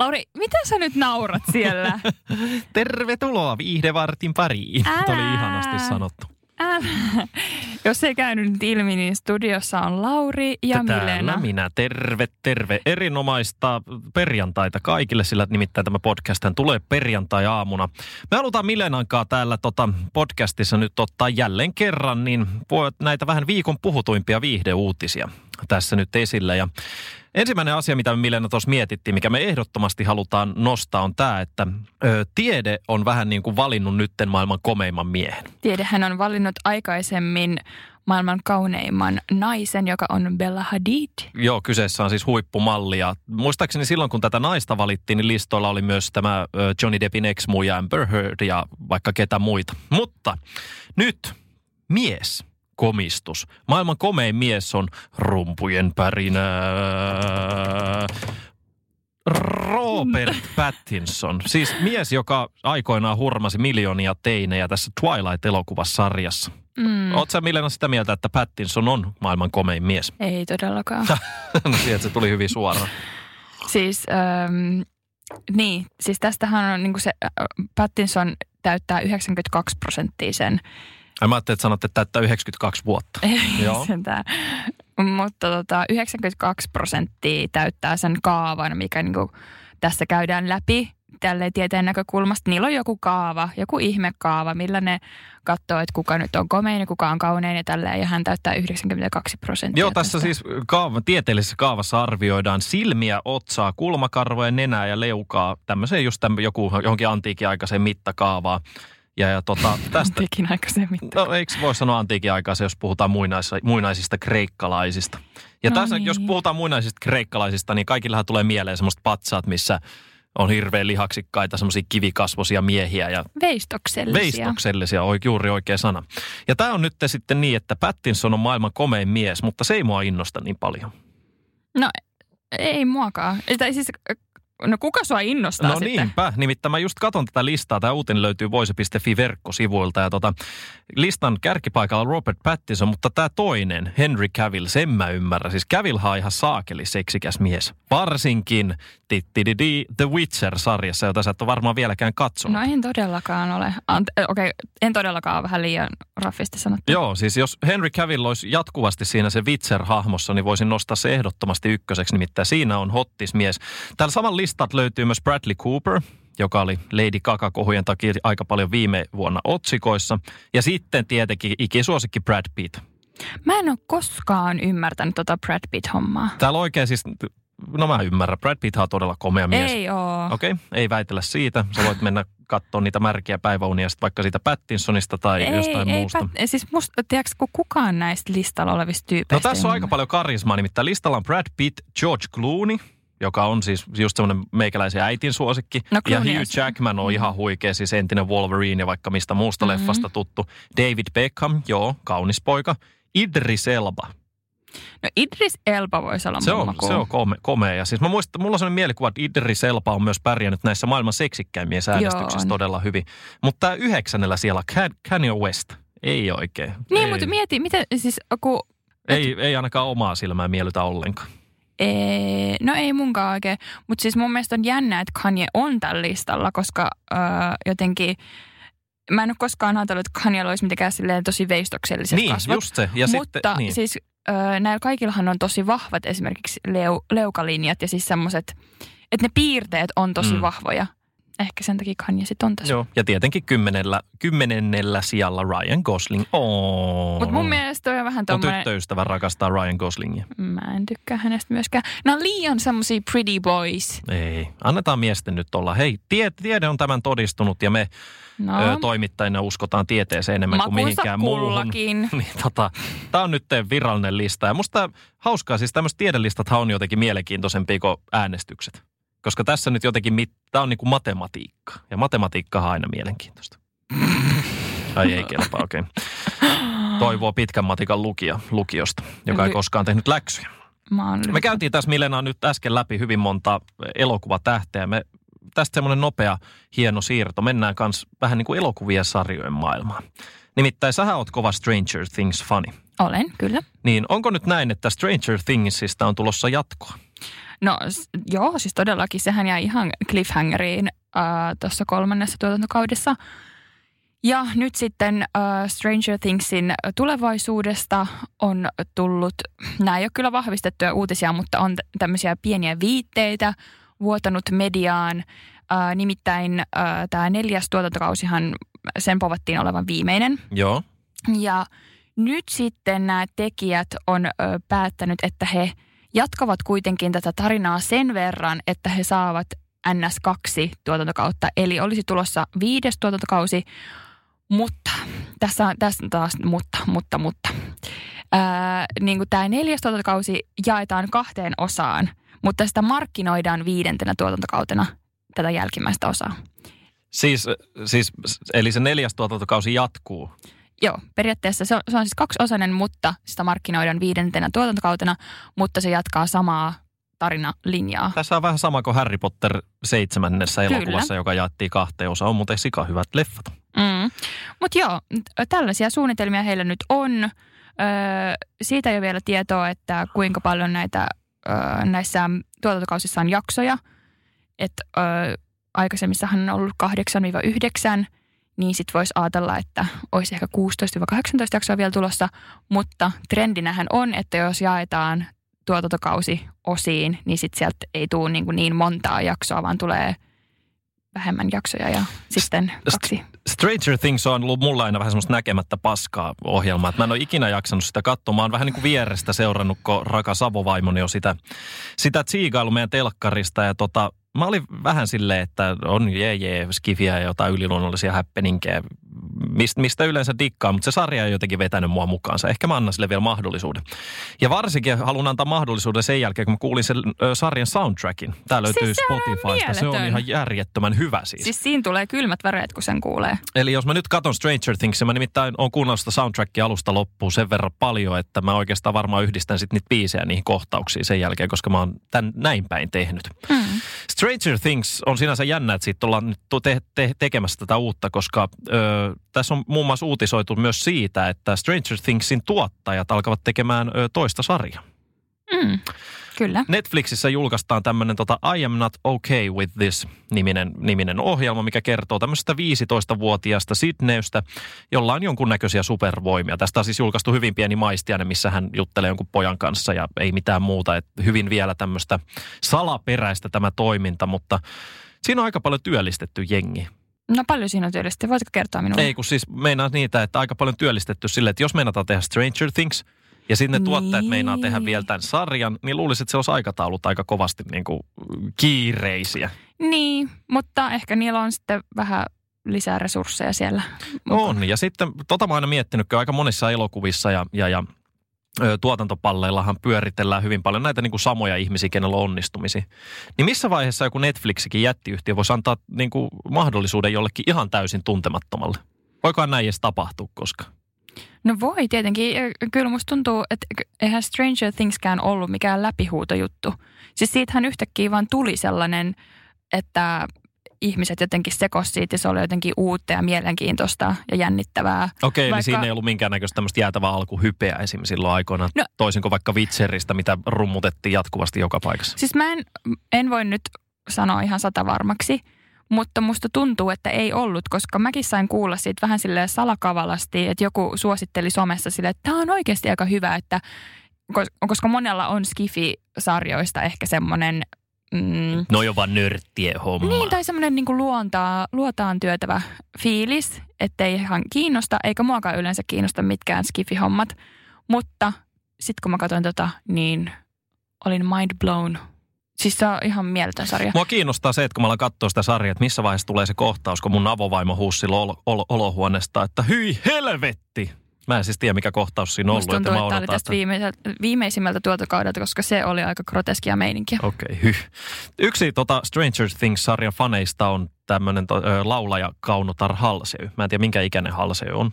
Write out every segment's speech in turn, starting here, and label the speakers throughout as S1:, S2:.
S1: Lauri, mitä sä nyt naurat siellä?
S2: Tervetuloa viihdevartin pariin.
S1: Älä.
S2: Tämä oli ihanasti sanottu.
S1: Älä. Jos ei käynyt nyt ilmi, niin studiossa on Lauri ja
S2: Täällä
S1: Milena.
S2: minä, terve, terve. Erinomaista perjantaita kaikille, sillä nimittäin tämä podcast tulee perjantai-aamuna. Me halutaan Milenankaan täällä tota podcastissa nyt ottaa jälleen kerran, niin voi näitä vähän viikon puhutuimpia viihdeuutisia tässä nyt esillä. Ja ensimmäinen asia, mitä me Milena tuossa mietittiin, mikä me ehdottomasti halutaan nostaa, on tämä, että ö, tiede on vähän niin kuin valinnut nytten maailman komeimman miehen.
S1: Tiedehän on valinnut aikaisemmin maailman kauneimman naisen, joka on Bella Hadid.
S2: Joo, kyseessä on siis huippumalli. Ja muistaakseni silloin, kun tätä naista valittiin, niin listoilla oli myös tämä Johnny Deppin ex-muija Amber Heard ja vaikka ketä muita. Mutta nyt mies komistus. Maailman komein mies on rumpujen pärinää. Robert Pattinson. Siis mies, joka aikoinaan hurmasi miljoonia teinejä tässä Twilight-elokuvasarjassa.
S1: Mm,
S2: Oletko sä Milena sitä mieltä, että Pattinson on maailman komein mies?
S1: ei todellakaan.
S2: no sieltä se tuli hyvin suoraan.
S1: siis, ähm, niin, siis tästähän on niin se, äh, Pattinson täyttää 92 prosenttia sen
S2: Ai Mä ajattelin, että sanotte, että täyttää 92 vuotta. Joo.
S1: Sentään. Mutta tota, 92 prosenttia täyttää sen kaavan, mikä niinku tässä käydään läpi tälleen tieteen näkökulmasta. Niillä on joku kaava, joku ihmekaava, millä ne katsoo, että kuka nyt on komein ja kuka on kaunein ja tälleen. Ja hän täyttää 92 prosenttia.
S2: Joo, tässä
S1: tästä.
S2: siis kaava, tieteellisessä kaavassa arvioidaan silmiä, otsaa, kulmakarvoja, nenää ja leukaa. Tämmöiseen just tämän, joku, johonkin antiikin aikaiseen mittakaavaan. Ja, ja tota, tästä,
S1: Antiikin aikaisemmin.
S2: no eikö voi sanoa antiikin aikaisen, jos puhutaan muinaisista, muinaisista kreikkalaisista. Ja
S1: No
S2: tässä,
S1: niin.
S2: jos puhutaan muinaisista kreikkalaisista, niin kaikillahan tulee mieleen semmoista patsaat, missä on hirveän lihaksikkaita semmoisia kivikasvoisia miehiä ja
S1: Veistoksellisia.
S2: Veistoksellisia, oi, juuri oikea sana. Ja tämä on nyt sitten niin, että Pattinson on maailman komein mies, mutta se ei mua innosta niin paljon.
S1: No ei muakaan. Tai siis, no kuka sua innostaa
S2: no
S1: sitten?
S2: niinpä, nimittäin mä just katon tätä listaa. Tämä uutinen löytyy voise.fi verkkosivuilta ja tota, listan kärkipaikalla Robert Pattinson, mutta tämä toinen, Henry Cavill, sen mä ymmärrän. Siis Cavillhan on ihan saakeli seksikäs mies. Varsinkin tittididi, The Witcher-sarjassa, jota sä et ole varmaan vieläkään katsonut.
S1: No en todellakaan ole. Ante- Okei, okay, en todellakaan ole vähän liian raffisti sanottu.
S2: Joo, siis jos Henry Cavill olisi jatkuvasti siinä se Witcher-hahmossa, niin voisin nostaa se ehdottomasti ykköseksi, nimittäin siinä on hottis mies. Täällä saman listat löytyy myös Bradley Cooper, joka oli Lady Gaga-kohujen takia aika paljon viime vuonna otsikoissa. Ja sitten tietenkin ikisuosikki Brad Pitt.
S1: Mä en ole koskaan ymmärtänyt tota Brad Pitt-hommaa.
S2: Täällä oikein siis, no mä ymmärrän, Brad Pitt on todella komea mies.
S1: Ei oo.
S2: Okei, okay, ei väitellä siitä. Sä voit mennä katsomaan niitä märkiä päiväunia sit vaikka siitä Pattinsonista tai
S1: ei,
S2: jostain
S1: ei,
S2: muusta.
S1: Pat- siis musta, tiedätkö, kun kukaan näistä listalla olevista tyypeistä
S2: No tässä on
S1: ei
S2: aika paljon karismaa, nimittäin listalla on Brad Pitt, George Clooney, joka on siis just semmoinen meikäläisen äitin suosikki.
S1: No
S2: ja Hugh. Jackman on ihan huikea, siis entinen Wolverine ja vaikka mistä muusta
S1: Mhm.
S2: leffasta tuttu. David Beckham, joo, kaunis poika. Idris Elba.
S1: No Idris Elba voisi olla
S2: Se on,
S1: makuun.
S2: se on kome, komea. Ja siis mä muistan, mulla on sellainen mielikuva, että Idris Elba on myös pärjännyt näissä maailman seksikkäimmien äänestyksissä
S1: on.
S2: todella hyvin. Mutta tämä yhdeksännellä siellä Kanye West. Ei oikein.
S1: Niin,
S2: ei,
S1: mutta mieti, miten siis kun...
S2: ei, ei ainakaan omaa silmää miellytä ollenkaan.
S1: Ee, no ei munkaan oikein, mutta siis mun mielestä on jännä, että Kanye on tällä listalla, koska öö, jotenkin... Mä en ole koskaan ajatellut, että Kanye olisi mitenkään silleen tosi veistokselliset
S2: Niin,
S1: kasvot.
S2: just se. Ja
S1: mutta
S2: sitten, niin.
S1: siis öö, näillä kaikillahan on tosi vahvat esimerkiksi leu, leukalinjat ja siis semmoiset, että ne piirteet on tosi
S2: Mm.
S1: vahvoja. Ehkä sen takia Kanye sit on tässä.
S2: Joo, ja tietenkin kymmenellä, kymmenennellä sijalla Ryan Gosling. Oh.
S1: Mutta mun mielestä on vähän
S2: Mun
S1: tommonen...
S2: tyttöystävä rakastaa Ryan Goslingia.
S1: Mä en tykkää hänestä myöskään. Ne on liian semmosia pretty boys.
S2: Ei, annetaan miesten nyt olla. Hei, tie, tiede on tämän todistunut ja me
S1: No,
S2: ö, toimittajina uskotaan tieteeseen enemmän kuin
S1: makunsa
S2: mihinkään muuhun.
S1: kullakin.
S2: Niin, tota, tämä on nyt virallinen lista. Ja musta hauskaa, siis tämmöiset tiedelistathan on jotenkin mielenkiintoisempia kuin äänestykset. Koska tässä nyt jotenkin, mit- tämä on niin kuin matematiikka. Ja matematiikka on aina mielenkiintoista. Ai ei kelpaa, okei. Okay. Toivoo pitkän matikan lukija lukiosta, joka ei koskaan tehnyt läksyjä. Me käytiin tässä Milena nyt äsken läpi hyvin monta elokuvatähteä. Me tästä semmoinen nopea, hieno siirto. Mennään kans vähän niin kuin elokuvien sarjojen maailmaan. Nimittäin sähän oot kova Stranger Things fani.
S1: Olen, kyllä.
S2: Niin onko nyt näin, että Stranger Thingsista on tulossa jatkoa?
S1: No joo, siis todellakin sehän jäi ihan cliffhangeriin äh, tuossa kolmannessa tuotantokaudessa. Ja nyt sitten äh, Stranger Thingsin tulevaisuudesta on tullut, nämä ei ole kyllä vahvistettuja uutisia, mutta on tämmöisiä pieniä viitteitä vuotanut mediaan. Äh, nimittäin äh, tämä neljäs tuotantokausihan, sen povattiin olevan viimeinen.
S2: Joo.
S1: Ja nyt sitten nämä tekijät on ö, päättänyt, että he jatkavat kuitenkin tätä tarinaa sen verran, että he saavat NS2 tuotantokautta. Eli olisi tulossa viides tuotantokausi, mutta tässä on tässä taas mutta, mutta, mutta. Niin kuin tämä neljäs tuotantokausi jaetaan kahteen osaan, mutta sitä markkinoidaan viidentenä tuotantokautena tätä jälkimmäistä osaa.
S2: Siis, siis, eli se neljäs tuotantokausi jatkuu.
S1: Joo, periaatteessa se on, se on siis kaksiosainen, mutta sitä markkinoidaan viidentenä tuotantokautena, mutta se jatkaa samaa tarinalinjaa.
S2: Tässä on vähän sama kuin Harry Potter seitsemännessä
S1: Kyllä.
S2: elokuvassa, joka jaettiin kahteen osaan. On muuten sika hyvät leffat.
S1: Mm. Mutta joo, tällaisia suunnitelmia heillä nyt on. Öö, siitä ei ole vielä tietoa, että kuinka paljon näitä öö, näissä tuotantokausissa on jaksoja. Että öö, aikaisemmissahan on ollut 8-9, niin sitten voisi ajatella, että olisi ehkä 16-18 jaksoa vielä tulossa. Mutta trendinähän on, että jos jaetaan tuotantokausi osiin, niin sitten sieltä ei tule niin, niin montaa jaksoa, vaan tulee vähemmän jaksoja ja sitten kaksi.
S2: Stranger Things on ollut mulla aina vähän semmoista näkemättä paskaa ohjelmaa. Että mä en ole ikinä jaksanut sitä katsomaan. Vähän niin kuin vierestä seurannut, kun rakas avovaimoni on sitä, sitä tsiigailu meidän telkkarista. Ja tota, mä olin vähän silleen, että on jee jee, skifiä ja jotain yliluonnollisia häppeninkejä, mistä, mistä yleensä dikkaa, mutta se sarja ei jotenkin vetänyt mua mukaansa. Ehkä mä annan sille vielä mahdollisuuden. Ja varsinkin haluan antaa mahdollisuuden sen jälkeen, kun mä kuulin sen ö, sarjan soundtrackin. Tää löytyy
S1: Siis sehän on
S2: Spotifysta. Se on ihan järjettömän hyvä siis.
S1: Siis siinä tulee kylmät väreet, kun sen kuulee.
S2: Eli jos mä nyt katson Stranger Things, mä nimittäin on kuunnellut sitä soundtrackia alusta loppuun sen verran paljon, että mä oikeastaan varmaan yhdistän sitten niitä biisejä niihin kohtauksiin sen jälkeen, koska mä oon tän näin päin tehnyt.
S1: Mm.
S2: Stranger Things on sinänsä jännä, että siitä ollaan nyt te- te- tekemässä tätä uutta, koska ö, tässä on muun muassa uutisoitu myös siitä, että Stranger Thingsin tuottajat alkavat tekemään ö, toista sarjaa.
S1: Mm. Kyllä.
S2: Netflixissä julkaistaan tämmöinen tota, I am not okay with this niminen, niminen ohjelma, mikä kertoo tämmöisestä 15-vuotiaasta Sydneystä, jolla on jonkunnäköisiä supervoimia. Tästä on siis julkaistu hyvin pieni maistiainen, missä hän juttelee jonkun pojan kanssa ja ei mitään muuta. Et hyvin vielä tämmöistä salaperäistä tämä toiminta, mutta siinä on aika paljon työllistetty jengi.
S1: No paljon siinä on työllistetty. Voisitko kertoa minulle?
S2: Ei kun siis meinaa niitä, että aika paljon työllistetty sille, että jos meinataan tehdä Stranger Things, ja sitten ne
S1: Niin.
S2: tuottajat meinaa tehdä vielä tämän sarjan, niin luulisin, että se olisi aikataulut aika kovasti niin kuin kiireisiä.
S1: Niin, mutta ehkä niillä on sitten vähän lisää resursseja siellä.
S2: On, ja sitten tota mä oon aina miettinyt, kun aika monissa elokuvissa ja, ja, ja tuotantopalleillahan pyöritellään hyvin paljon näitä niin kuin samoja ihmisiä, kenellä on onnistumisia. Niin missä vaiheessa joku Netflixikin jättiyhtiö voisi antaa niin kuin mahdollisuuden jollekin ihan täysin tuntemattomalle? Voikohan näin edes tapahtua koska?
S1: No voi tietenkin. Kyllä musta tuntuu, että eihän Stranger Thingskään ollut mikään läpihuutojuttu. Siis siitähän yhtäkkiä vaan tuli sellainen, että ihmiset jotenkin sekosi siitä ja se oli jotenkin uutta ja mielenkiintoista ja jännittävää.
S2: Okei, eli
S1: Vaikka-
S2: siinä ei ollut minkäännäköistä tämmöistä jäätävää alkuhypeä esimerkiksi silloin aikoina,
S1: No-
S2: toisin kuin vaikka Witcheristä, mitä rummutettiin jatkuvasti joka paikassa.
S1: Siis mä en, en voi nyt sanoa ihan sata varmaksi, mutta musta tuntuu, että ei ollut, koska mäkin sain kuulla siitä vähän silleen salakavalasti, että joku suositteli somessa sille, että tämä on oikeasti aika hyvä, että kos- koska monella on Skifi-sarjoista ehkä semmoinen, mm,
S2: No jo vaan nörttien homma.
S1: niin tai semmoinen niin luontaa, luotaan työtävä fiilis, ettei ihan kiinnosta, eikä muakaan yleensä kiinnosta mitkään Skifi-hommat, mutta sitten kun mä katsoin tota, niin olin mind blown. Siis se on ihan mieletön sarja.
S2: Mua kiinnostaa se, että kun mä alan katsoa sitä sarjaa, että missä vaiheessa tulee se kohtaus, kun mun avovaimo huusi silloin olo, olo, olohuoneesta, että hyi helvetti! Mä en siis tiedä, mikä kohtaus siinä on ollut.
S1: Musta tuntuu,
S2: mä
S1: että tämä oli tästä viimeiseltä, viimeisimmältä tuotokaudelta, koska se oli aika groteskia meininkiä.
S2: Okei, okay, hyh. Yksi tota Stranger Things-sarjan faneista on tämmöinen to, ö, laulaja Kaunotar Halsey. Mä en tiedä, minkä ikäinen Halsey on.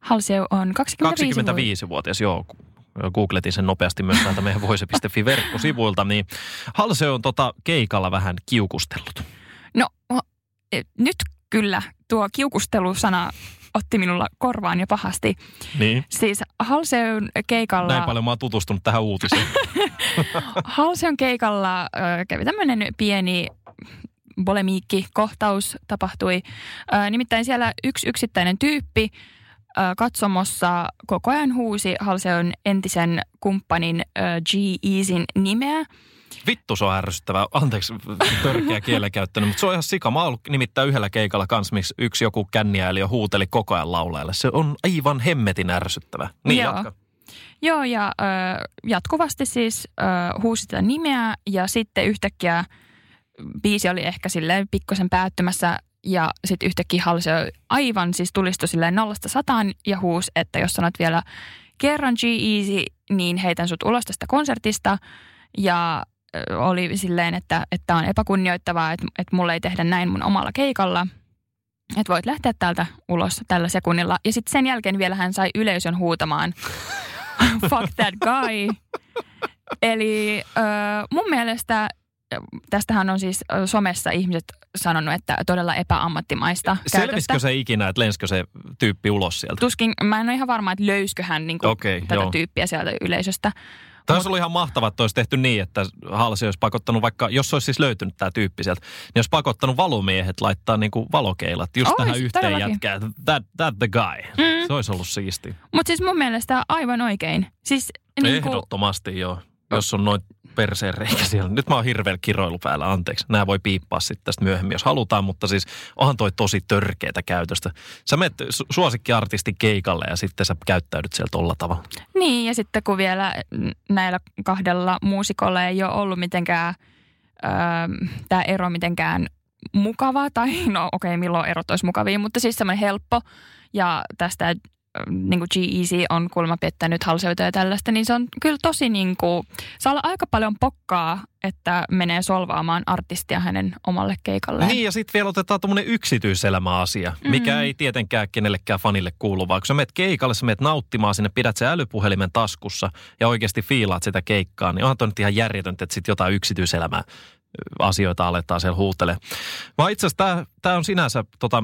S1: Halseu on 25
S2: 25-vuotias, joo. Googletin sen nopeasti myös täältä meidän voise.fi verkkosivuilta, niin Halsey on tota keikalla vähän kiukustellut.
S1: No e, nyt kyllä tuo kiukustelusana otti minulla korvaan jo pahasti.
S2: Niin.
S1: Siis Halseun keikalla...
S2: Näin paljon mä oon tutustunut tähän uutiseen.
S1: Halseun keikalla kävi tämmöinen pieni bolemiikki-kohtaus tapahtui. Ö, nimittäin siellä yksi yksittäinen tyyppi katsomossa koko ajan huusi Halseun entisen kumppanin ö, G-Easin nimeä.
S2: Vittu se on ärsyttävää. Anteeksi törkeä kielenkäyttänyt, mutta se on ihan sika. Mä oon ollut nimittäin yhdellä keikalla kanssa, missä yksi joku känniäili huuteli koko ajan laulajalle. Se on aivan hemmetin ärsyttävä. Niin
S1: Joo.
S2: jatka.
S1: Joo, ja ö, jatkuvasti siis ö, huusi sitä nimeä ja sitten yhtäkkiä biisi oli ehkä silleen pikkusen päättymässä ja sitten yhtäkkiä halsi aivan siis tulistui silleen nollasta sataan ja huusi, että jos sanot vielä kerran G-Easy, niin heitän sut ulos tästä konsertista ja oli silleen, että, että on epäkunnioittavaa, että, että mulle ei tehdä näin mun omalla keikalla. Että voit lähteä täältä ulos tällä sekunnilla. Ja sitten sen jälkeen vielä hän sai yleisön huutamaan fuck that guy. Eli ö, mun mielestä, tästähän on siis somessa ihmiset sanonut, että todella epäammattimaista
S2: Selvisikö se ikinä, että lenskö se tyyppi ulos sieltä?
S1: Tuskin, mä en ole ihan varma, että löyskö hän niin
S2: Okei,
S1: tätä
S2: joo.
S1: tyyppiä sieltä yleisöstä.
S2: Tämä olisi ollut ihan mahtavaa, että olisi tehty niin, että Halsi olisi pakottanut vaikka, jos olisi siis löytynyt tämä tyyppi sieltä, niin olisi pakottanut valomiehet laittaa niin kuin valokeilat just
S1: Ois,
S2: tähän yhteen
S1: todellakin.
S2: jätkään. That, that the guy.
S1: Mm.
S2: Se olisi ollut siisti.
S1: Mutta siis mun mielestä aivan oikein. Siis niin kuin,
S2: Ehdottomasti joo. Jos on noin perseen reikä siellä. Nyt mä oon hirveellä kiroilu päällä, anteeksi. Nämä voi piippaa sitten tästä myöhemmin, jos halutaan, mutta siis onhan toi tosi törkeätä käytöstä. Sä menet su- suosikkiartistin keikalle ja sitten sä käyttäydyt sieltä tolla tavalla.
S1: Niin, ja sitten kun vielä näillä kahdella muusikolla ei ole ollut mitenkään öö, tämä ero mitenkään mukava, tai no okei, okay, milloin erot olisi mukavia, mutta siis semmoinen helppo, ja tästä niin kuin G-Eazy on kulma pettänyt halseuta ja tällaista, niin se on kyllä tosi niin kuin, saa olla aika paljon pokkaa, että menee solvaamaan artistia hänen omalle keikalleen.
S2: Niin ja sitten vielä otetaan tuommoinen yksityiselämäasia, mikä
S1: Mhm.
S2: ei tietenkään kenellekään fanille kuulu, vaan kun sä menet keikalle, sä menet nauttimaan sinne, pidät se älypuhelimen taskussa ja oikeasti fiilaat sitä keikkaa, niin onhan toi nyt ihan järjetöntä, että sitten jotain yksityiselämää asioita aletaan siellä huutele. Vaan itse asiassa tämä on sinänsä tota,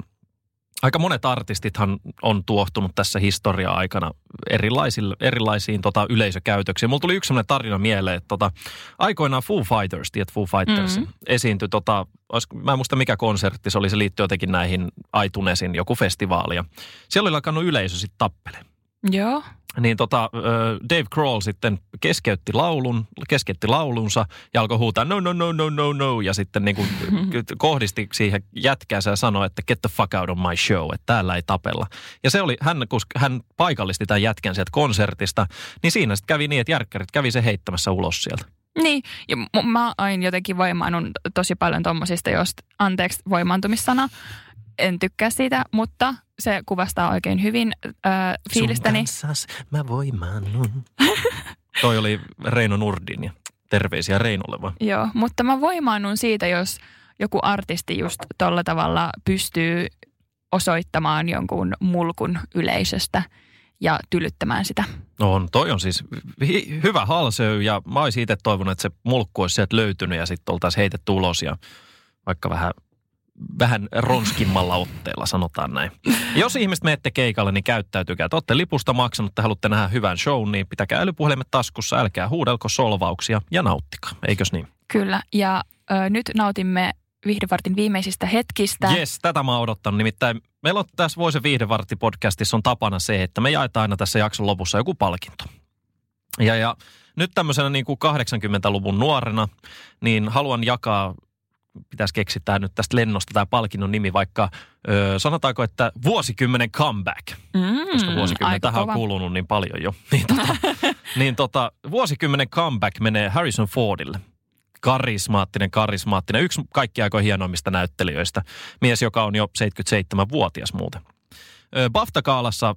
S2: aika monet artistithan on tuohtunut tässä historia-aikana erilaisille, erilaisiin tota, yleisökäytöksiin. Mulla tuli yksi sellainen tarina mieleen, että tota, aikoinaan Foo Fighters, tiedät Foo Fighters,
S1: Mhm.
S2: esiintyi, tota, olisiko- mä en muista mikä konsertti se oli, se liittyy jotenkin näihin Aitunesin joku festivaali. Ja siellä oli alkanut yleisö sitten tappele.
S1: Joo.
S2: Niin tota, Dave Grohl sitten keskeytti laulun, keskeytti laulunsa ja alkoi huutaa no, no, no, no, no, no. Ja sitten niin kuin kohdisti siihen jätkäänsä ja sanoi, että get the fuck out of my show, että täällä ei tapella. Ja se oli, hän, kun hän paikallisti tämän jätkän sieltä konsertista, niin siinä sitten kävi niin, että järkkärit kävi se heittämässä ulos sieltä.
S1: Niin, ja m- mä aina jotenkin voimaannut tosi paljon tommosista, jos anteeksi voimaantumissana. En tykkää siitä, mutta se kuvastaa oikein hyvin äh, fiilistäni.
S2: Sun kanssas mä voimaannun. Toi oli Reino Nurdin ja terveisiä Reinolle vaan.
S1: Joo, mutta mä voimaannun siitä, jos joku artisti just tolla tavalla pystyy osoittamaan jonkun mulkun yleisöstä ja tylyttämään sitä.
S2: On, toi on siis hi- hyvä halsöy ja mä olisin itse toivonut, että se mulkku olisi sieltä löytynyt ja sitten oltaisiin heitetty ulos ja vaikka vähän, vähän ronskimmalla otteella, sanotaan näin. Jos ihmiset menette keikalle, niin käyttäytykää. Te olette lipusta maksanut, te haluatte nähdä hyvän show, niin pitäkää älypuhelimet taskussa, älkää huudelko solvauksia ja nauttikaa, eikös niin?
S1: Kyllä, ja ö, nyt nautimme Viihdevartin viimeisistä hetkistä.
S2: Yes, tätä mä oon odottanut. Nimittäin meillä on tässä Voisen viihdevartti-podcastissa on tapana se, että me jaetaan aina tässä jakson lopussa joku palkinto. Ja, ja nyt tämmöisenä niin kuin 80-luvun nuorena, niin haluan jakaa, pitäisi keksittää nyt tästä lennosta tämä palkinnon nimi, vaikka ö, sanotaanko, että vuosikymmenen comeback
S1: Mm,
S2: koska vuosikymmen
S1: aika
S2: tähän on
S1: kova.
S2: kulunut niin paljon jo. Niin, tota, niin tota, vuosikymmenen comeback menee Harrison Fordille. Karismaattinen, karismaattinen. Yksi kaikki aikojen hienoimmista näyttelijöistä. Mies, joka on jo 77-vuotias muuten. Ö, BAFTA-kaalassa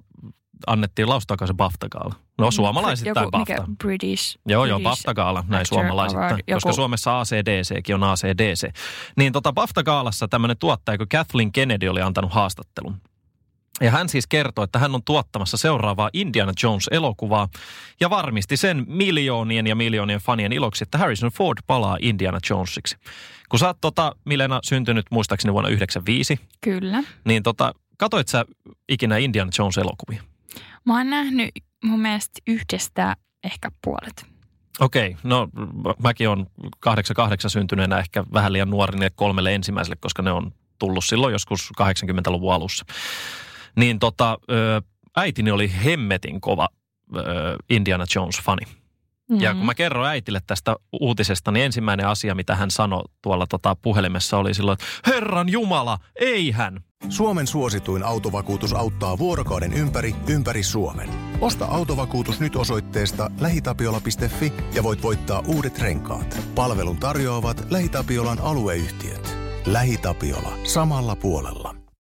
S2: annettiin laustakaisen BAFTA-gaala. No suomalaisittain
S1: joku, mikä
S2: BAFTA.
S1: British.
S2: Joo, joo,
S1: British
S2: BAFTA-gaala näin suomalaisittain,
S1: Award,
S2: koska
S1: joku-
S2: Suomessa ACDCkin on ACDC. Niin tota BAFTA-gaalassa tämmöinen tuottaja kuin Kathleen Kennedy oli antanut haastattelun. Ja hän siis kertoi, että hän on tuottamassa seuraavaa Indiana Jones-elokuvaa ja varmisti sen miljoonien ja miljoonien fanien iloksi, että Harrison Ford palaa Indiana Jonesiksi. Kun sä oot tota, Milena syntynyt muistaakseni vuonna 1995,
S1: Kyllä.
S2: niin tota, katoit sä ikinä Indiana Jones-elokuvia?
S1: Mä oon nähnyt mun mielestä yhdestä ehkä puolet.
S2: Okei, no mäkin on 88 syntyneenä ehkä vähän liian nuori niille kolmelle ensimmäiselle, koska ne on tullut silloin joskus 80-luvun alussa. Niin tota, äitini oli hemmetin kova Indiana Jones-fani. Ja kun mä kerroin äitille tästä uutisesta, niin ensimmäinen asia, mitä hän sanoi tuolla tota puhelimessa oli silloin, että Herran Jumala, ei hän.
S3: Suomen suosituin autovakuutus auttaa vuorokauden ympäri, ympäri Suomen. Osta autovakuutus nyt osoitteesta lähitapiola.fi ja voit voittaa uudet renkaat. Palvelun tarjoavat LähiTapiolan alueyhtiöt. LähiTapiola. Samalla puolella.